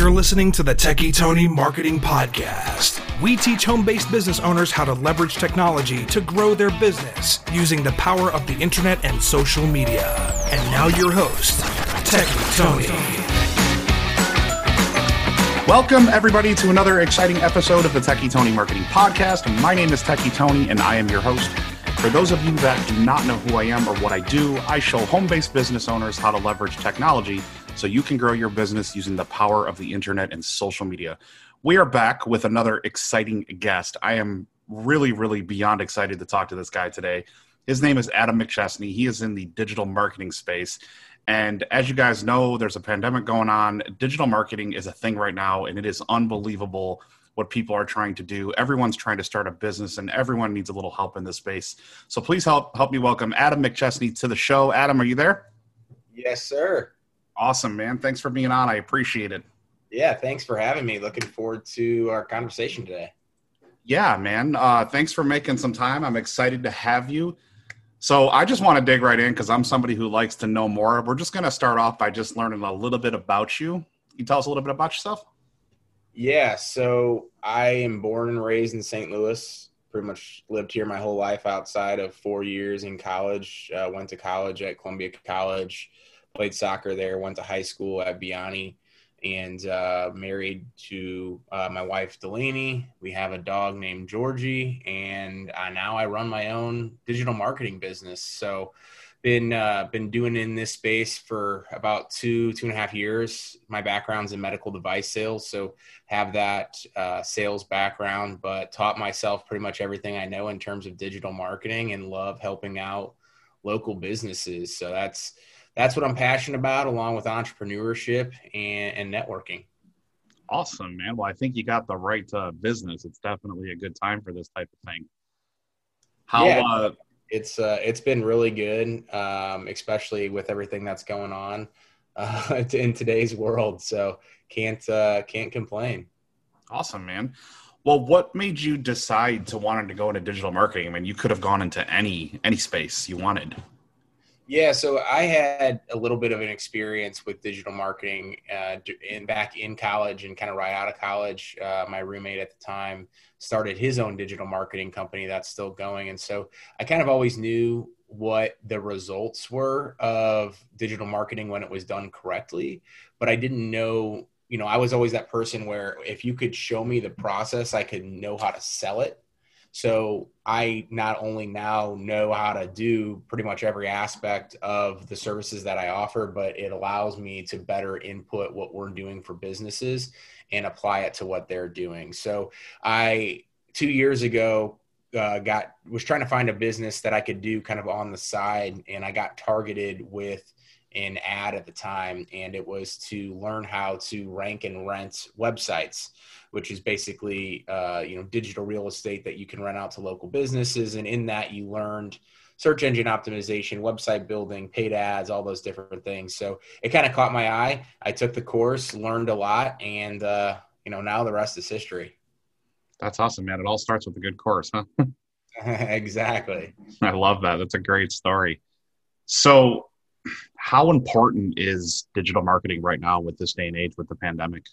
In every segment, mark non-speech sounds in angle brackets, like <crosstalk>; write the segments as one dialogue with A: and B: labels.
A: You're listening to the Techie Tony Marketing Podcast. We teach home based business owners how to leverage technology to grow their business using the power of the internet and social media. And now, your host, Techie Tony.
B: Welcome, everybody, to another exciting episode of the Techie Tony Marketing Podcast. My name is Techie Tony, and I am your host. For those of you that do not know who I am or what I do, I show home based business owners how to leverage technology so you can grow your business using the power of the internet and social media. We are back with another exciting guest. I am really, really beyond excited to talk to this guy today. His name is Adam McChesney. He is in the digital marketing space. And as you guys know, there's a pandemic going on. Digital marketing is a thing right now, and it is unbelievable what people are trying to do. Everyone's trying to start a business, and everyone needs a little help in this space. So please help help me welcome Adam McChesney to the show. Adam, are you there?
C: Yes, sir.
B: Awesome, man. Thanks for being on. I appreciate it.
C: Yeah, thanks for having me. Looking forward to our conversation today.
B: Yeah, man. Uh, thanks for making some time. I'm excited to have you. So I just want to dig right in because I'm somebody who likes to know more. We're just going to start off by just learning a little bit about you. Can you tell us a little bit about yourself?
C: Yeah, so I am born and raised in St. Louis. Pretty much lived here my whole life outside of four years in college. Uh, went to college at Columbia College, played soccer there, went to high school at Vianney, and uh, married to uh, my wife Delaney. We have a dog named Georgie, and uh, now I run my own digital marketing business. So been uh, been doing in this space for about two two and a half years. My background's in medical device sales, so have that uh, sales background, but taught myself pretty much everything I know in terms of digital marketing and love helping out local businesses. So that's that's what I'm passionate about, along with entrepreneurship and, and networking.
B: Awesome, man. Well, I think you got the right uh, business. It's definitely a good time for this type of thing.
C: How yeah. uh, it's uh, it's been really good, um, especially with everything that's going on uh, <laughs> in today's world. So can't uh, can't complain.
B: Awesome, man. Well, what made you decide to wanting to go into digital marketing? I mean, you could have gone into any any space you wanted.
C: Yeah, so I had a little bit of an experience with digital marketing uh, in back in college and kind of right out of college. Uh, my roommate at the time started his own digital marketing company that's still going, and so I kind of always knew what the results were of digital marketing when it was done correctly, but I didn't know. You know, I was always that person where if you could show me the process, I could know how to sell it so I not only now know how to do pretty much every aspect of the services that I offer, but it allows me to better input what we're doing for businesses and apply it to what they're doing. So I two years ago uh, got was trying to find a business that I could do kind of on the side, and I got targeted with an ad at the time, and it was to learn how to rank and rent websites which is basically uh, you know digital real estate that you can rent out to local businesses. And in that, you learned search engine optimization, website building, paid ads, all those different things. So it kind of caught my eye. I took the course, learned a lot, and uh, you know now the rest is history.
B: That's awesome, man. It all starts with a good course, huh? <laughs> <laughs>
C: exactly.
B: I love that. That's a great story. So, how important is digital marketing right now with this day and age with the pandemic?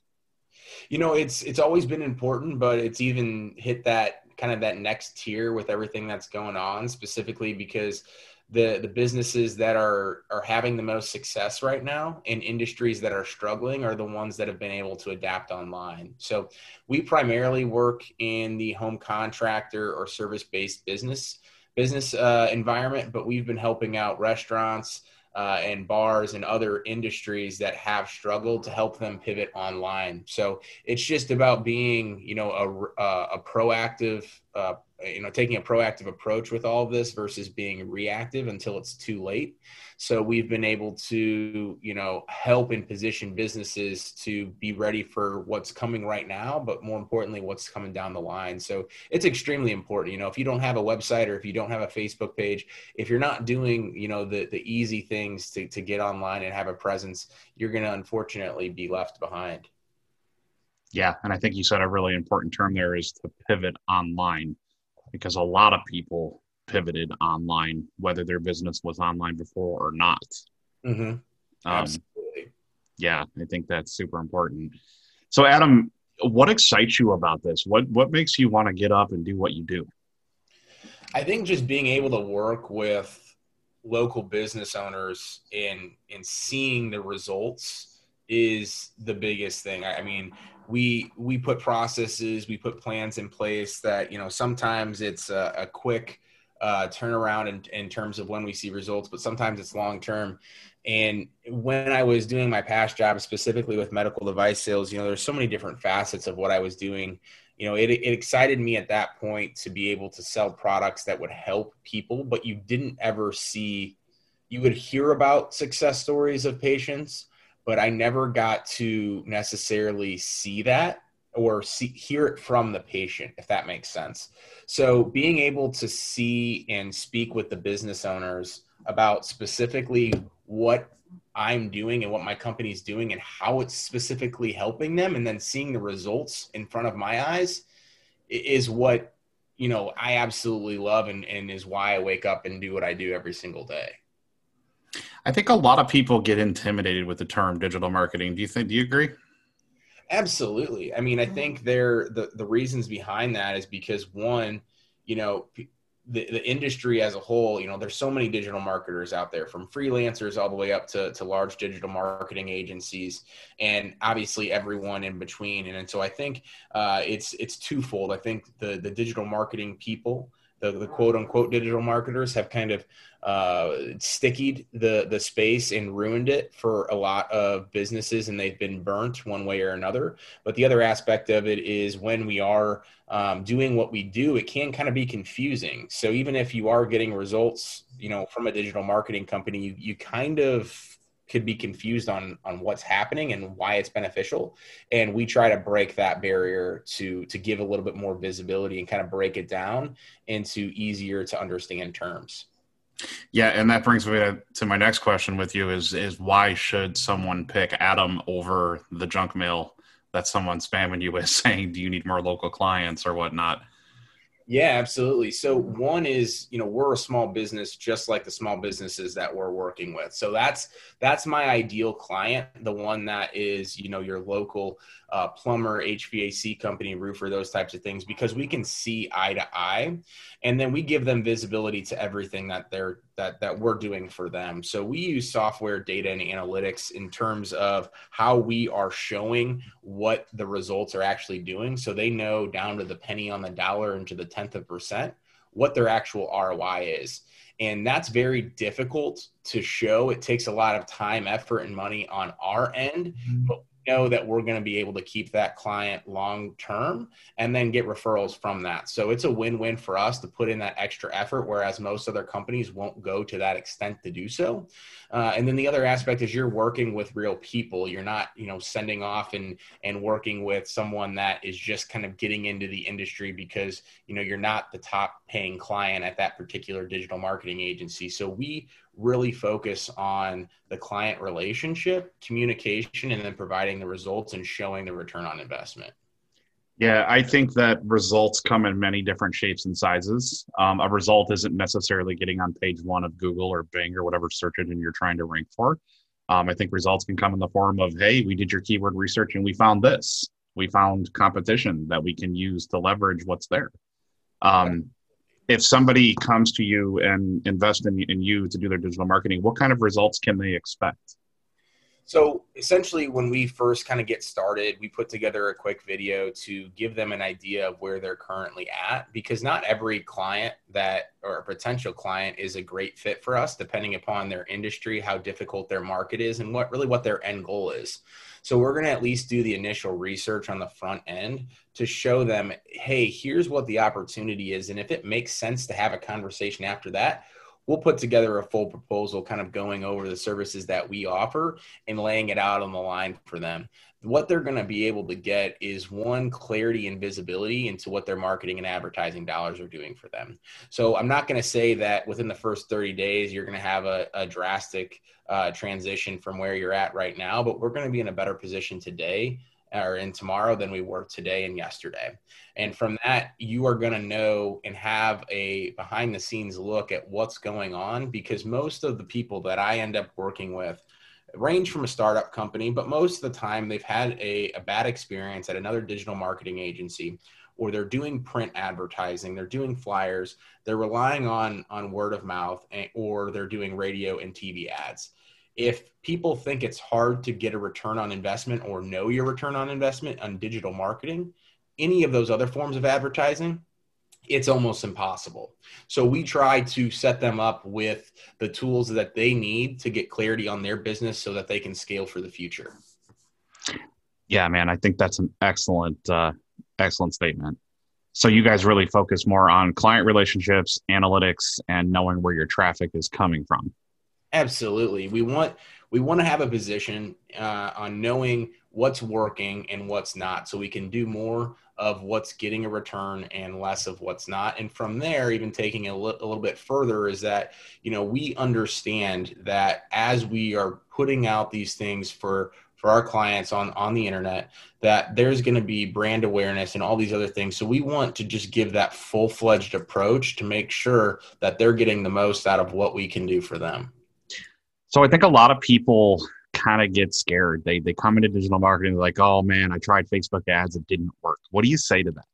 C: You know, it's it's always been important, but it's even hit that kind of that next tier with everything that's going on, specifically because the the businesses that are are having the most success right now in industries that are struggling are the ones that have been able to adapt online. So we primarily work in the home contractor or service based business business uh, environment, but we've been helping out restaurants uh, and bars and other industries that have struggled to help them pivot online. So it's just about being, you know, a, uh, a proactive uh, you know taking a proactive approach with all of this versus being reactive until it's too late. So we've been able to you know help and position businesses to be ready for what's coming right now but more importantly what's coming down the line. So it's extremely important. You know if you don't have a website or if you don't have a facebook page if you're not doing you know the the easy things to, to get online and have a presence you're going to unfortunately be left behind
B: yeah and i think you said a really important term there is to pivot online because a lot of people pivoted online, whether their business was online before or not.
C: Mm-hmm. Um,
B: Absolutely. Yeah, I think that's super important. So, Adam, what excites you about this? What what makes you want to get up and do what you do?
C: I think just being able to work with local business owners and and seeing the results is the biggest thing. I, I mean, we we put processes, we put plans in place that you know sometimes it's a, a quick uh, turnaround in, in terms of when we see results, but sometimes it's long term. And when I was doing my past job, specifically with medical device sales, you know, there's so many different facets of what I was doing. You know, it, it excited me at that point to be able to sell products that would help people, but you didn't ever see, you would hear about success stories of patients, but I never got to necessarily see that or see, hear it from the patient, if that makes sense. So being able to see and speak with the business owners about specifically what I'm doing and what my company is doing and how it's specifically helping them and then seeing the results in front of my eyes is what you know I absolutely love and, and is why I wake up and do what I do every single day.
B: I think a lot of people get intimidated with the term digital marketing. Do you think do you agree?
C: Absolutely. I mean, I think there the the reasons behind that is because one, you know, the, the industry as a whole, you know, there's so many digital marketers out there from freelancers all the way up to, to large digital marketing agencies and obviously everyone in between. And, and so I think uh, it's, it's twofold. I think the, the digital marketing people, the, the quote unquote digital marketers have kind of uh, stickied the the space and ruined it for a lot of businesses, and they've been burnt one way or another. But the other aspect of it is when we are um, doing what we do, it can kind of be confusing. So even if you are getting results, you know, from a digital marketing company, you, you kind of could be confused on on what's happening and why it's beneficial. And we try to break that barrier to to give a little bit more visibility and kind of break it down into easier to understand terms.
B: Yeah and that brings me to, my next question with you is is why should someone pick adam over the junk mail that someone spamming you with <laughs> saying do you need more local clients or whatnot
C: yeah, absolutely. So one is, you know, we're a small business just like the small businesses that we're working with. So that's that's my ideal client, the one that is, you know, your local uh, plumber, HVAC company, roofer, those types of things, because we can see eye to eye, and then we give them visibility to everything that they're that that we're doing for them. So we use software, data, and analytics in terms of how we are showing what the results are actually doing, so they know down to the penny on the dollar and to the tenth of percent what their actual ROI is. And that's very difficult to show. It takes a lot of time, effort, and money on our end, mm-hmm. but know that we're going to be able to keep that client long term and then get referrals from that. So it's a win win for us to put in that extra effort, whereas most other companies won't go to that extent to do so. Uh, and then the other aspect is you're working with real people. You're not, you know, sending off and and working with someone that is just kind of getting into the industry because you know you're not the top paying client at that particular digital marketing agency. So we really focus on the client relationship, communication, and then providing the results and showing the return on investment.
B: Yeah, I think that results come in many different shapes and sizes. Um, a result isn't necessarily getting on page one of Google or Bing or whatever search engine you're trying to rank for. Um, I think results can come in the form of, hey, we did your keyword research and we found this. We found competition that we can use to leverage what's there. Um, if somebody comes to you and invest in, in you to do their digital marketing, what kind of results can they expect?
C: So essentially, when we first kind of get started, we put together a quick video to give them an idea of where they're currently at because not every client that or a potential client is a great fit for us, depending upon their industry, how difficult their market is, and what really what their end goal is. So we're going to at least do the initial research on the front end to show them, hey, here's what the opportunity is. And if it makes sense to have a conversation after that, we'll put together a full proposal kind of going over the services that we offer and laying it out on the line for them what they're going to be able to get is one clarity and visibility into what their marketing and advertising dollars are doing for them. So I'm not going to say that within the first 30 days you're going to have a, a drastic uh, transition from where you're at right now, but we're going to be in a better position today or in tomorrow than we were today and yesterday. And from that, you are going to know and have a behind the scenes look at what's going on because most of the people that I end up working with range from a startup company, but most of the time they've had a, a bad experience at another digital marketing agency or they're doing print advertising, they're doing flyers, they're relying on on word of mouth, eh, or they're doing radio and TV ads. If people think it's hard to get a return on investment or know your return on investment on digital marketing, any of those other forms of advertising, it's almost impossible. So we try to set them up with the tools that they need to get clarity on their business so that they can scale for the future.
B: Yeah, man, I think that's an excellent uh, excellent statement. So you guys really focus more on client relationships, analytics, and knowing where your traffic is coming from.
C: Absolutely, we want we want to have a position uh, on knowing what's working and what's not, so we can do more of what's getting a return and less of what's not. And from there, even taking a, li- a little bit further, is that you know we understand that as we are putting out these things for for our clients on on the internet that there's going to be brand awareness and all these other things. So we want to just give that full-fledged approach to make sure that they're getting the most out of what we can do for them
B: so i think a lot of people kind of get scared. They they come into digital marketing like oh man i tried facebook ads it didn't work. What do you say to that?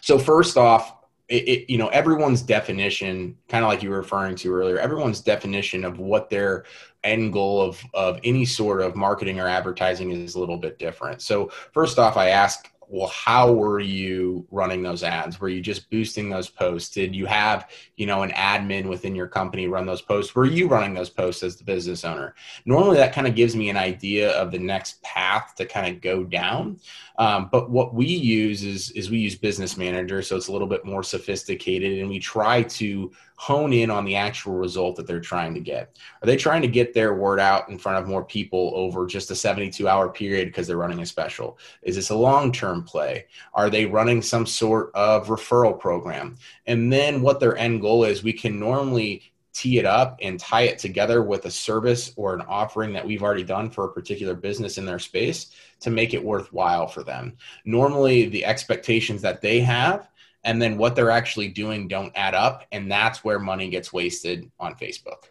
C: So first off it, it, you know everyone's definition kind of like you were referring to earlier everyone's definition of what their end goal of of any sort of marketing or advertising is a little bit different. So first off i ask well how were you running those ads? Were you just boosting those posts? Did you have you know an admin within your company run those posts? Were you running those posts as the business owner? Normally that kind of gives me an idea of the next path to kind of go down. Um, but what we use is is we use business manager so it's a little bit more sophisticated and we try to hone in on the actual result that they're trying to get. Are they trying to get their word out in front of more people over just a 72 hour period because they're running a special? Is this a long term play? Are they running some sort of referral program? And then what their end goal is, we can normally tee it up and tie it together with a service or an offering that we've already done for a particular business in their space to make it worthwhile for them. Normally, the expectations that they have and then what they're actually doing don't add up and that's where money gets wasted on facebook.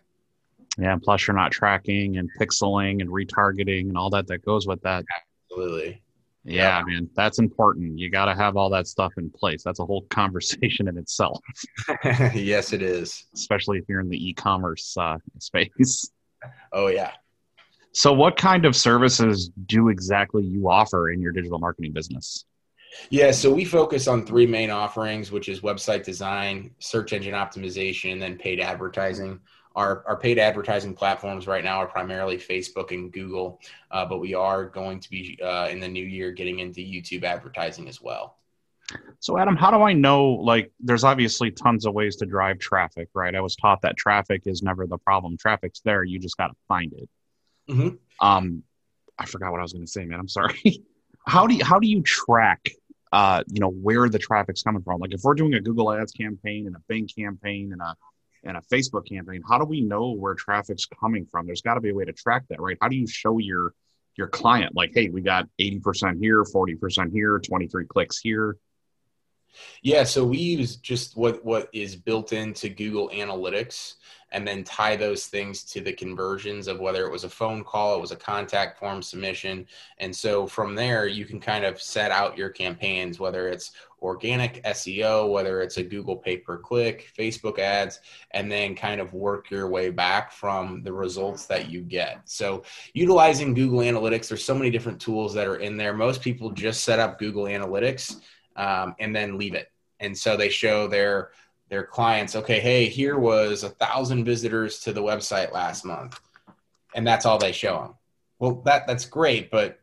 B: Yeah plus you're not tracking and pixeling and retargeting and all that that goes with that.
C: Absolutely.
B: Yeah, yeah. man that's important. You got to have all that stuff in place. That's a whole <laughs> conversation in itself. <laughs>
C: Yes it is.
B: Especially if you're in the e-commerce uh, space.
C: Oh yeah.
B: So what kind of services do exactly you offer in your digital marketing business
C: yeah, so we focus on three main offerings, which is website design, search engine optimization, and then paid advertising. Our, our paid advertising platforms right now are primarily Facebook and Google, uh, but we are going to be uh, in the new year getting into YouTube advertising as well.
B: So, Adam, how do I know? Like, there's obviously tons of ways to drive traffic, right? I was taught that traffic is never the problem. Traffic's there, you just got to find it. Mm-hmm. Um, I forgot what I was going to say, man. I'm sorry. <laughs> how do you, how do you track uh, you know, where the traffic's coming from. Like if we're doing a Google Ads campaign and a Bing campaign and a and a Facebook campaign, how do we know where traffic's coming from? There's got to be a way to track that, right? How do you show your your client like, hey, we got 80% here, 40% here, 23 clicks here?
C: Yeah, so we use just what what is built into Google Analytics and then tie those things to the conversions of whether it was a phone call, it was a contact form submission. And so from there, you can kind of set out your campaigns, whether it's organic SEO, whether it's a Google pay per click, Facebook ads, and then kind of work your way back from the results that you get. So, utilizing Google Analytics, there's so many different tools that are in there. Most people just set up Google Analytics um, and then leave it. And so they show their their clients, okay, hey, here was a thousand visitors to the website last month, and that's all they show them. Well, that that's great, but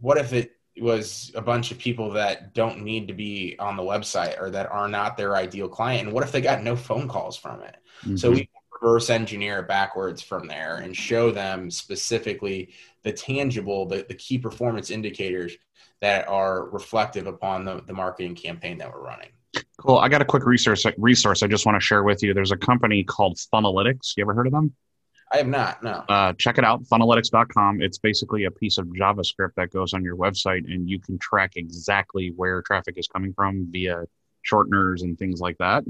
C: what if it was a bunch of people that don't need to be on the website or that are not their ideal client? And what if they got no phone calls from it? Mm-hmm. So we reverse engineer it backwards from there and show them specifically the tangible, the, the key performance indicators that are reflective upon the, the marketing campaign that we're running.
B: Cool. I got a quick resource resource I just want to share with you. There's a company called Funnelytics. You ever heard of them?
C: I have not. No.
B: Uh, check it out. Funnelytics.com. It's basically a piece of JavaScript that goes on your website, and you can track exactly where traffic is coming from via shorteners and things like that.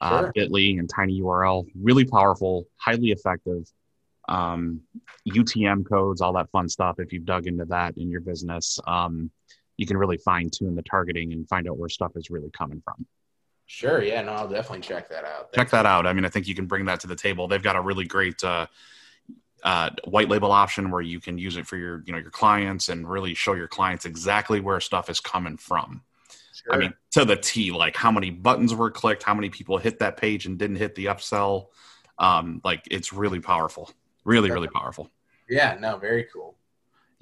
B: Uh, sure. Uh, Bitly and tiny URL. Really powerful, highly effective. um, UTM codes, all that fun stuff. If you've dug into that in your business, um, you can really fine tune the targeting and find out where stuff is really coming from.
C: Sure. Yeah. No, I'll definitely check that out.
B: Check that out. I mean, I think you can bring that to the table. They've got a really great uh, uh, white label option where you can use it for your, you know, your clients and really show your clients exactly where stuff is coming from. Sure. I mean, to the T, like how many buttons were clicked, how many people hit that page and didn't hit the upsell. Um, like it's really powerful. Really, really powerful.
C: Yeah. No, very cool.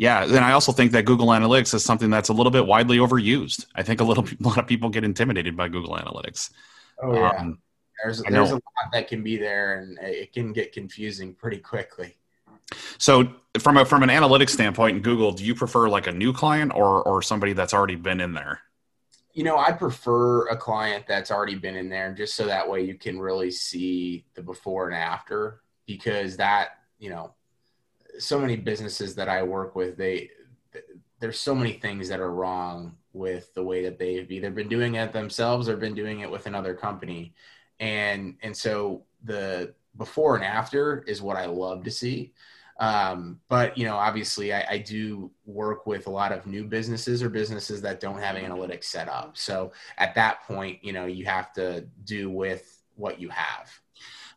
B: Yeah, and I also think that Google Analytics is something that's a little bit widely overused. I think a little <laughs> a lot of people get intimidated by Google Analytics.
C: Oh yeah, um, there's there's a lot that can be there, and it can get confusing pretty quickly.
B: So, from a from an analytics standpoint in Google, do you prefer like a new client or or somebody that's already been in there?
C: You know, I prefer a client that's already been in there, just so that way you can really see the before and after, because that you know so many businesses that I work with, they there's so many things that are wrong with the way that they've either been doing it themselves or been doing it with another company. And and so the before and after is what I love to see. Um, but you know, obviously, I, I, do work with a lot of new businesses or businesses that don't have analytics set up. So at that point, you know, you have to do with what you have.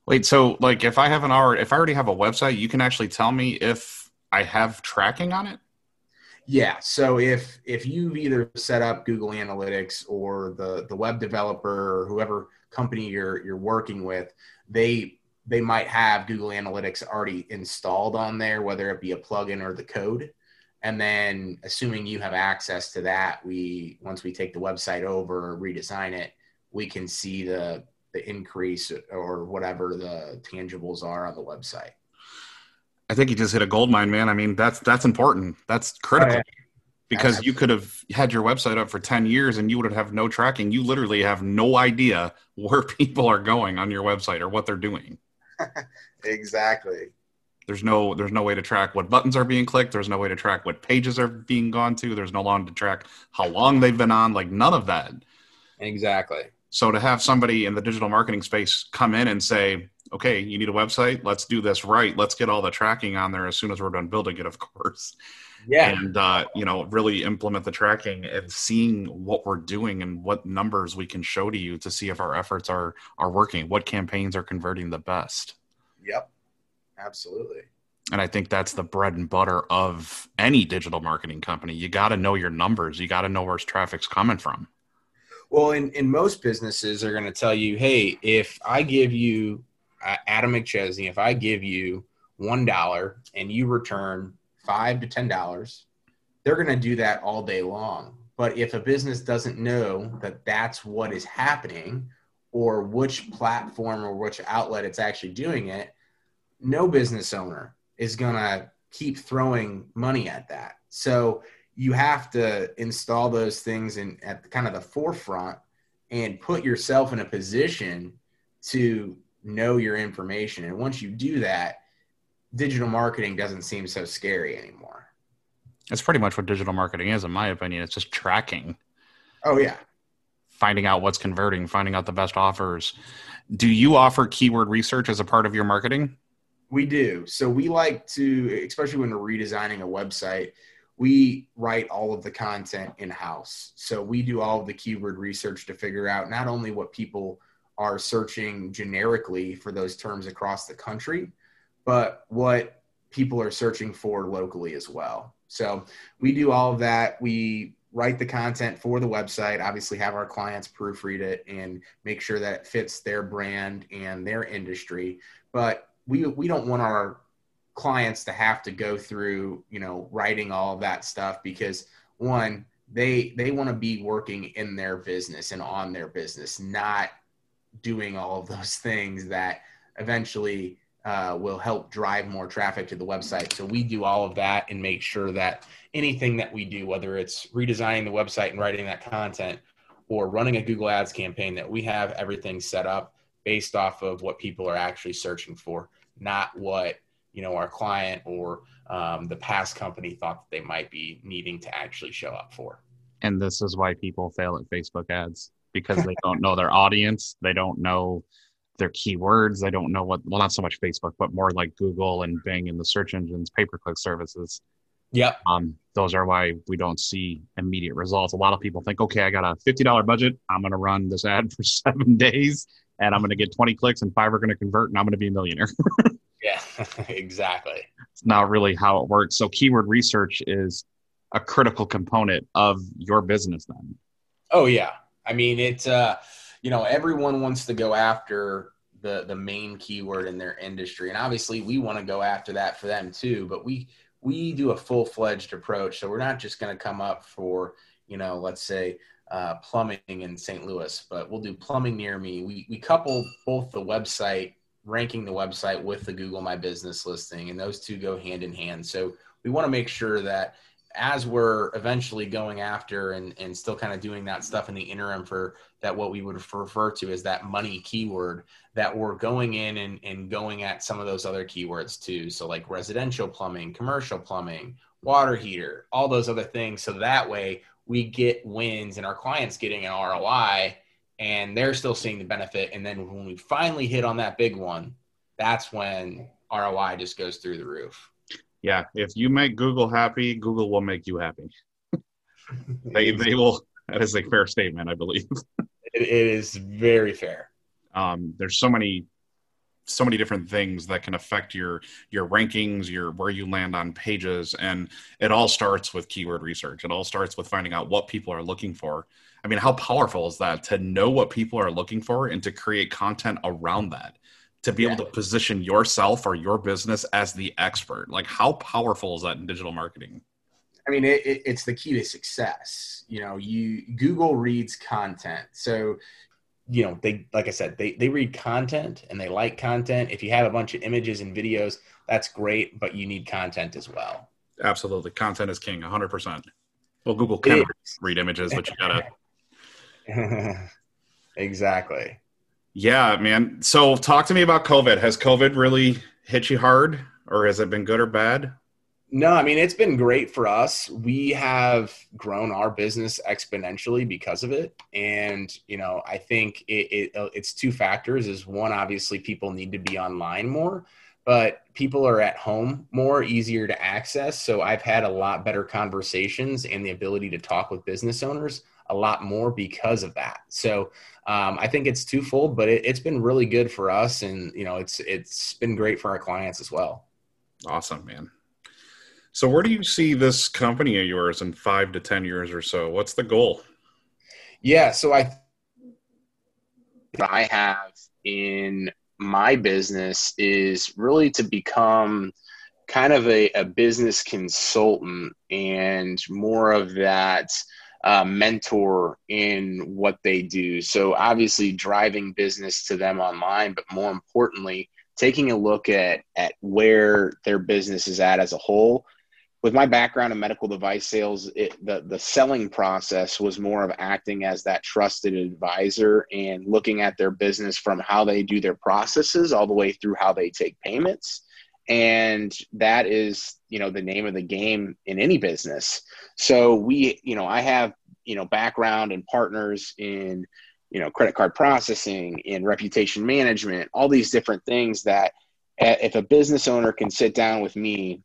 B: Wait, so like if I have an already if I already have a website, you can actually tell me if I have tracking on it?
C: Yeah. So if if you've either set up Google Analytics or the the web developer or whoever company you're you're working with, they they might have Google Analytics already installed on there, whether it be a plugin or the code. And then assuming you have access to that, we once we take the website over, redesign it, we can see the the increase or whatever the tangibles are on the website.
B: I think you just hit a gold mine, man. I mean, that's that's important. That's critical. Oh, because you could have had your website up for 10 years and you would have no tracking. You literally have no idea where <laughs> people are going on your website or what they're doing. <laughs>
C: exactly.
B: There's no there's no way to track what buttons are being clicked. There's no way to track what pages are being gone to. There's no long to track how long they've been on. Like none of that.
C: Exactly.
B: So to have somebody in the digital marketing space come in and say, okay, you need a website, let's do this right. Let's get all the tracking on there as soon as we're done building it, of course.
C: Yeah.
B: And, uh, you know, really implement the tracking and seeing what we're doing and what numbers we can show to you to see if our efforts are, are working, what campaigns are converting the best.
C: Yep. Absolutely.
B: And I think that's the bread and butter of any digital marketing company. You got to know your numbers. You got to know where traffic's coming from.
C: Well, in, in most businesses, they're going to tell you, hey, if I give you uh, Adam McChesney, if I give you one dollar and you return five to ten dollars, they're going to do that all day long. But if a business doesn't know that that's what is happening, or which platform or which outlet it's actually doing it, no business owner is going to keep throwing money at that. So you have to install those things in at kind of the forefront and put yourself in a position to know your information. And once you do that, digital marketing doesn't seem so scary anymore.
B: That's pretty much what digital marketing is, in my opinion. It's just tracking.
C: Oh, yeah.
B: Finding out what's converting, finding out the best offers. Do you offer keyword research as a part of your marketing?
C: We do. So we like to, especially when we're redesigning a website, we write all of the content in house. So we do all of the keyword research to figure out not only what people are searching generically for those terms across the country, but what people are searching for locally as well. So we do all of that. We write the content for the website, obviously have our clients proofread it and make sure that it fits their brand and their industry. But we we don't want our clients to have to go through you know writing all that stuff because one they they want to be working in their business and on their business not doing all of those things that eventually uh, will help drive more traffic to the website. So we do all of that and make sure that anything that we do whether it's redesigning the website and writing that content or running a google ads campaign that we have everything set up based off of what people are actually searching for not what you know our client or um, the past company thought that they might be needing to actually show up for
B: and this is why people fail at facebook ads because they <laughs> don't know their audience they don't know their keywords. They don't know what, well, not so much Facebook, but more like Google and Bing and the search engines, pay per click services.
C: Yep.
B: Um, those are why we don't see immediate results. A lot of people think, okay, I got a $50 budget. I'm going to run this ad <laughs> for seven days and I'm going to get 20 clicks and five are going to convert and I'm going to be a millionaire. <laughs> <laughs>
C: exactly.
B: It's not really how it works. So keyword research is a critical component of your business then.
C: Oh yeah. I mean, it's, uh, you know, everyone wants to go after the, the main keyword in their industry. And obviously we want to go after that for them too, but we, we do a full fledged approach. So we're not just going to come up for, you know, let's say uh, plumbing in St. Louis, but we'll do plumbing near me. We, we couple both the website, ranking the website with the Google My Business listing, and those two go hand in hand. So we want to make sure that as we're eventually going after and, and still kind of doing that stuff in the interim for that what we would refer to as that money keyword that we're going in and, and going at some of those other keywords too so like residential plumbing commercial plumbing water heater all those other things so that way we get wins and our clients getting an roi and they're still seeing the benefit and then when we finally hit on that big one that's when roi just goes through the roof
B: yeah, if you make Google happy, Google will make you happy. <laughs> they they will. That is a fair statement, I believe.
C: it, it is very fair.
B: Um, there's so many so many different things that can affect your your rankings your where you land on pages and it all starts with keyword research it all starts with finding out what people are looking for i mean how powerful is that to know what people are looking for and to create content around that to be yeah. able to position yourself or your business as the expert. Like, how powerful is that in digital marketing?
C: I mean, it, it, it's the key to success. You know, you Google reads content, so you know they like I said, they they read content and they like content. If you have a bunch of images and videos, that's great, but you need content as well.
B: Absolutely, content is king, hundred percent. Well, Google can read images, but you
C: gotta. <laughs> <laughs> exactly.
B: Yeah, man. So talk to me about COVID. Has COVID really hit you hard or has it been good or bad?
C: No, I mean, it's been great for us. We have grown our business exponentially because of it. And, you know, I think it, it, it's two factors is one, obviously people need to be online more, but people are at home more, easier to access. So I've had a lot better conversations and the ability to talk with business owners a lot more because of that. So um, I think it's twofold, but it, has been really good for us, and you know, it's it's been great for our clients as well.
B: Awesome, man. So where do you see this company of yours in five to ten years or so? What's the goal?
C: Yeah, so I I have in my business is really to become kind of a, a business consultant and more of that uh, mentor in what they do. So, obviously, driving business to them online, but more importantly, taking a look at, at where their business is at as a whole. With my background in medical device sales, it, the, the selling process was more of acting as that trusted advisor and looking at their business from how they do their processes all the way through how they take payments and that is you know the name of the game in any business. So we you know i have you know background and partners in you know credit card processing in reputation management all these different things that if a business owner can sit down with me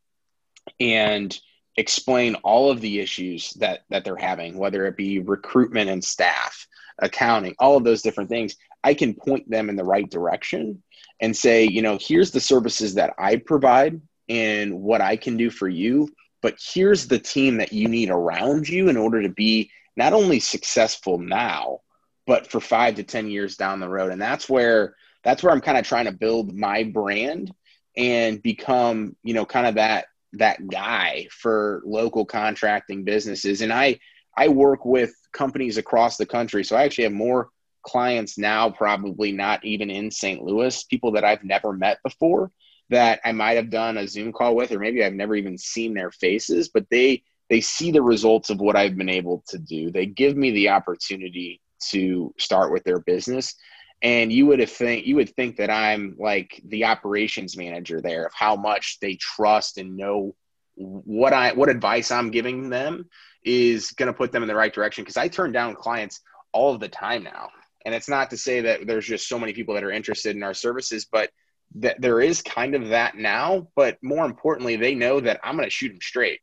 C: and explain all of the issues that that they're having whether it be recruitment and staff accounting all of those different things i can point them in the right direction and say, you know, here's the services that I provide and what I can do for you, but here's the team that you need around you in order to be not only successful now, but for five to 10 years down the road. And that's where, that's where I'm kind of trying to build my brand and become, you know, kind of that, that guy for local contracting businesses. And I, I work with companies across the country. So I actually have more clients now, probably not even in St. Louis, people that I've never met before that I might have done a Zoom call with, or maybe I've never even seen their faces, but they they see the results of what I've been able to do. They give me the opportunity to start with their business. And you would have think you would think that I'm like the operations manager there of how much they trust and know what I what advice I'm giving them is going to put them in the right direction because I turn down clients all of the time now And it's not to say that there's just so many people that are interested in our services, but there is kind of that now. But more importantly, they know that I'm going to shoot them straight.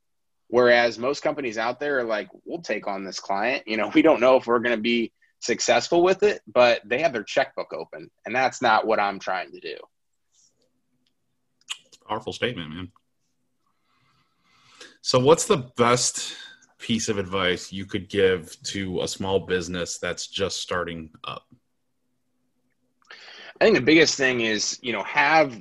C: Whereas most companies out there are like, we'll take on this client. You know, <laughs> we don't know if we're going to be successful with it, but they have their checkbook open. And that's not what I'm trying to do.
B: Powerful statement, man. So, what's the best piece of advice you could give to a small business that's just starting up?
C: I think the biggest thing is, you know, have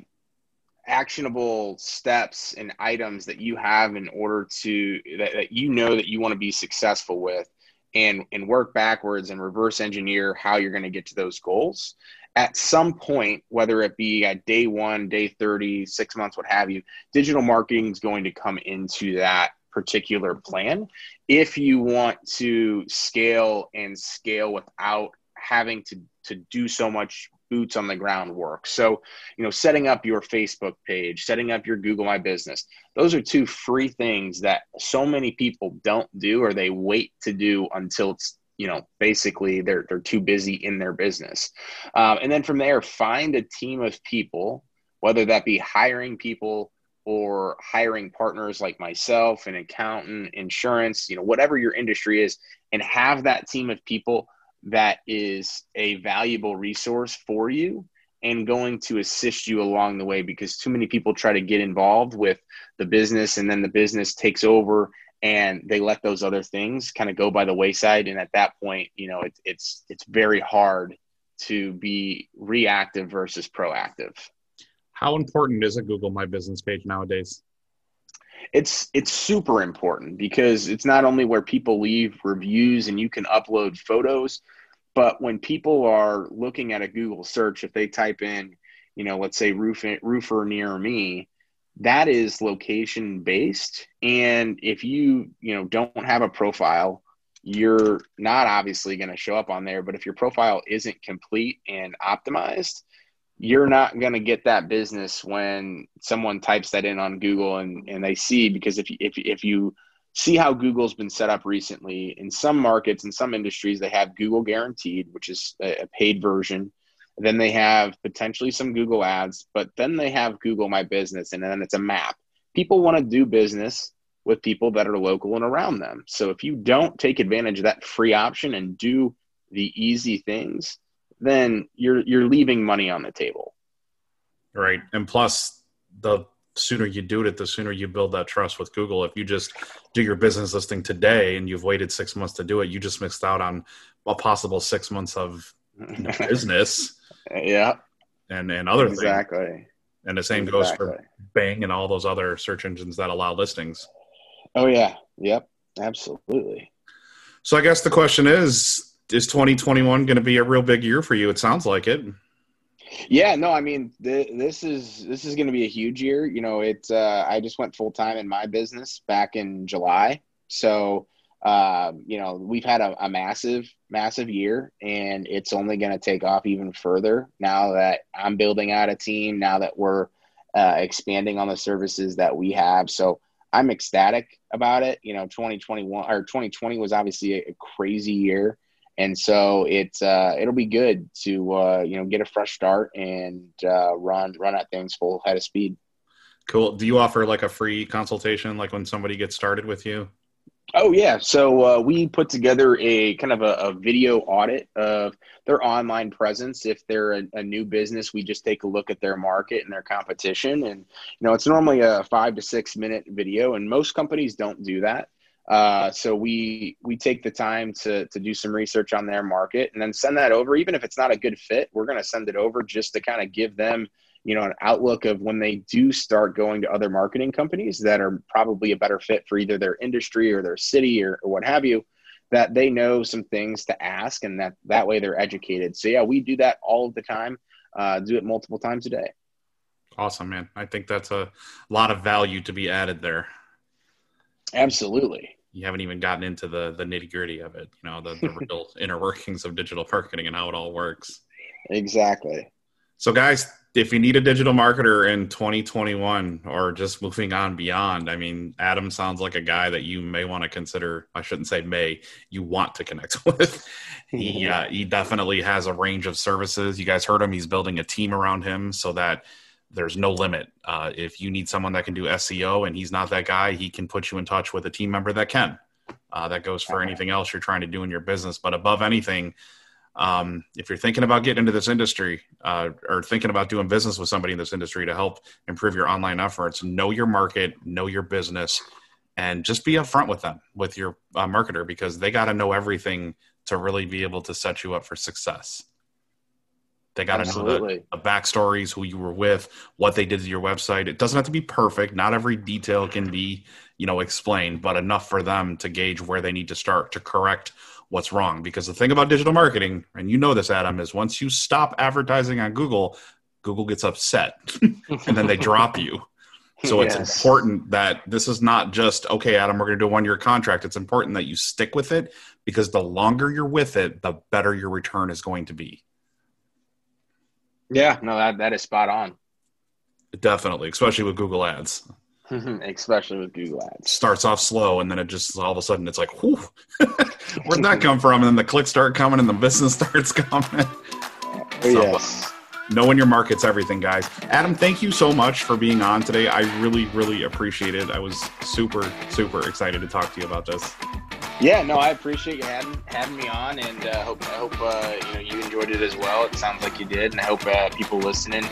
C: actionable steps and items that you have in order to that, that you know that you want to be successful with and and work backwards and reverse engineer how you're going to get to those goals at some point whether it be at day one day 30 six months what have you digital marketing is going to come into that particular plan if you want to scale and scale without having to to do so much boots on the ground work. So, you know, setting up your Facebook page, setting up your Google My Business, those are two free things that so many people don't do or they wait to do until it's you know basically they're they're too busy in their business um, and then from there find a team of people whether that be hiring people or hiring partners like myself an accountant insurance you know whatever your industry is and have that team of people that is a valuable resource for you and going to assist you along the way because too many people try to get involved with the business and then the business takes over and they let those other things kind of go by the wayside. And at that point you know it, it's it's very hard to be reactive versus proactive
B: how important is a google my business page nowadays
C: it's it's super important because it's not only where people leave reviews and you can upload photos but when people are looking at a Google search, if they type in, you know, let's say roofer, roofer near me, that is location based. And if you, you know, don't have a profile, you're not obviously going to show up on there. But if your profile isn't complete and optimized, you're not going to get that business when someone types that in on Google and, and they see because if, if, if you see how Google's been set up recently. In some markets, in some industries, they have Google Guaranteed, which is a paid version. Then they have potentially some Google ads, but then they have Google My Business, and then it's a map. People want to do business with people that are local and around them. So if you don't take advantage of that free option and do the easy things, then you're you're leaving money on the table.
B: Right. And plus the sooner you do it, the sooner you build that trust with Google. If you just do your business listing today and you've waited six months to do it, you just missed out on a possible six months of you know, <laughs> business.
C: yeah.
B: And and other
C: exactly.
B: Things. And the same exactly. goes for Bing and all those other search engines that allow listings.
C: Oh yeah. Yep. Absolutely.
B: So I guess the question is, is 2021 going to be a real big year for you? It sounds like it.
C: Yeah, no, I mean th- this is this is going to be a huge year. You know, it. Uh, I just went full time in my business back in July, so uh, you know we've had a, a massive, massive year, and it's only going to take off even further now that I'm building out a team. Now that we're uh, expanding on the services that we have, so I'm ecstatic about it. You know, 2021 or 2020 was obviously a, a crazy year and so it's uh, it'll be good to uh, you know get a fresh start and uh, run run at things full head of speed.
B: Cool. Do you offer like a free consultation, like when somebody gets started with you?
C: Oh yeah. So uh, we put together a kind of a, a, video audit of their online presence. If they're a, a, new business, we just take a look at their market and their competition. And you know, it's normally a five to six minute video, and most companies don't do that. Uh, so we we take the time to to do some research on their market and then send that over. Even if it's not a good fit, we're going to send it over just to kind of give them you know an outlook of when they do start going to other marketing companies that are probably a better fit for either their industry or their city or, or what have you that they know some things to ask and that that way they're educated. So yeah we do that all of the time uh, do it multiple times a day.
B: Awesome man. I think that's a lot of value to be added there.
C: Absolutely
B: you haven't even gotten into the the nitty gritty of it. You know, the, the real <laughs> inner workings of digital marketing and how it all works.
C: Exactly.
B: So, guys, if you need a digital marketer in 2021 or just moving on beyond, I mean, Adam sounds like a guy that you may want to consider. I shouldn't say may, you want to connect <laughs> with. he <laughs> uh, he definitely has a range of services. You guys heard him. He's building a team around him so that there's no limit. Uh, if you need someone that can do SEO and he's not that guy, he can put you in touch with a team member that can. Uh, that goes for anything else you're trying to do in your business. But above anything, um, if you're thinking about getting into this industry uh, or thinking about doing business with somebody in this industry to help improve your online efforts, know your market, know your business, and just be upfront with them, with your uh, marketer, because they got to know everything to really be able to set you up for success. They got to know the, the backstories, who you were with, what they did to your website. It doesn't have to be perfect. Not every detail can be, you know, explained, but enough for them to gauge where they need to start to correct what's wrong. Because the thing about digital marketing, and you know this, Adam, is once you stop advertising on Google, Google gets upset <laughs> and then they drop you. <laughs> So yes. it's important that this is not just, okay, Adam, we're going to do a one year contract. It's important that you stick with it because the longer you're with it, the better your return is going to be.
C: Yeah, no, that, that is spot on.
B: Definitely, especially with Google Ads. <laughs>
C: especially with Google Ads.
B: Starts off slow, and then it just all of a sudden it's like, whew, <laughs> where'd that come from? And then the clicks start coming, and the business <laughs> starts coming.
C: Oh, so, yes.
B: Knowing your market's everything, guys. Adam, thank you so much for being on today. I really, really appreciate it. I was super, super excited to talk to you about this.
C: Yeah, no, I appreciate you having having me on, and uh, hope I hope uh, you know you enjoyed it as well. It sounds like you did, and I hope uh, people listening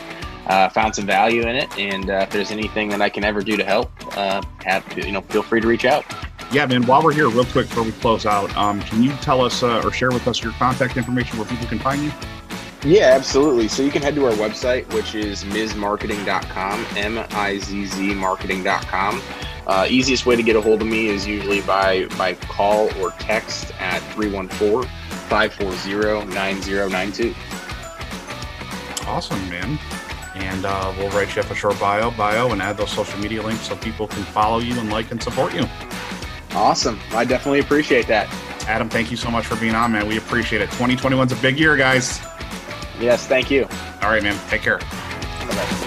C: uh, found some value in it. And uh, if there's anything that I can ever do to help, uh, have you know, feel free to reach out.
B: Yeah, man. While we're here, real quick before we close out, um, can you tell us uh, or share with us your contact information where people can find you?
C: Yeah, absolutely. So you can head to our website, which is mizzmarketing.com, M-I-Z-Z marketing.com. Uh, easiest way to get a hold of me is usually by, by call or text at 314 540 9092.
B: Awesome, man and uh, we'll write you up a short bio, bio, and add those social media links so people can follow you and like and support you.
C: Awesome. I definitely appreciate that.
B: Adam, thank you so much for being on, man. We appreciate it. 2021 is a big year, guys.
C: Yes, thank you.
B: All right, man. Take care. Bye-bye.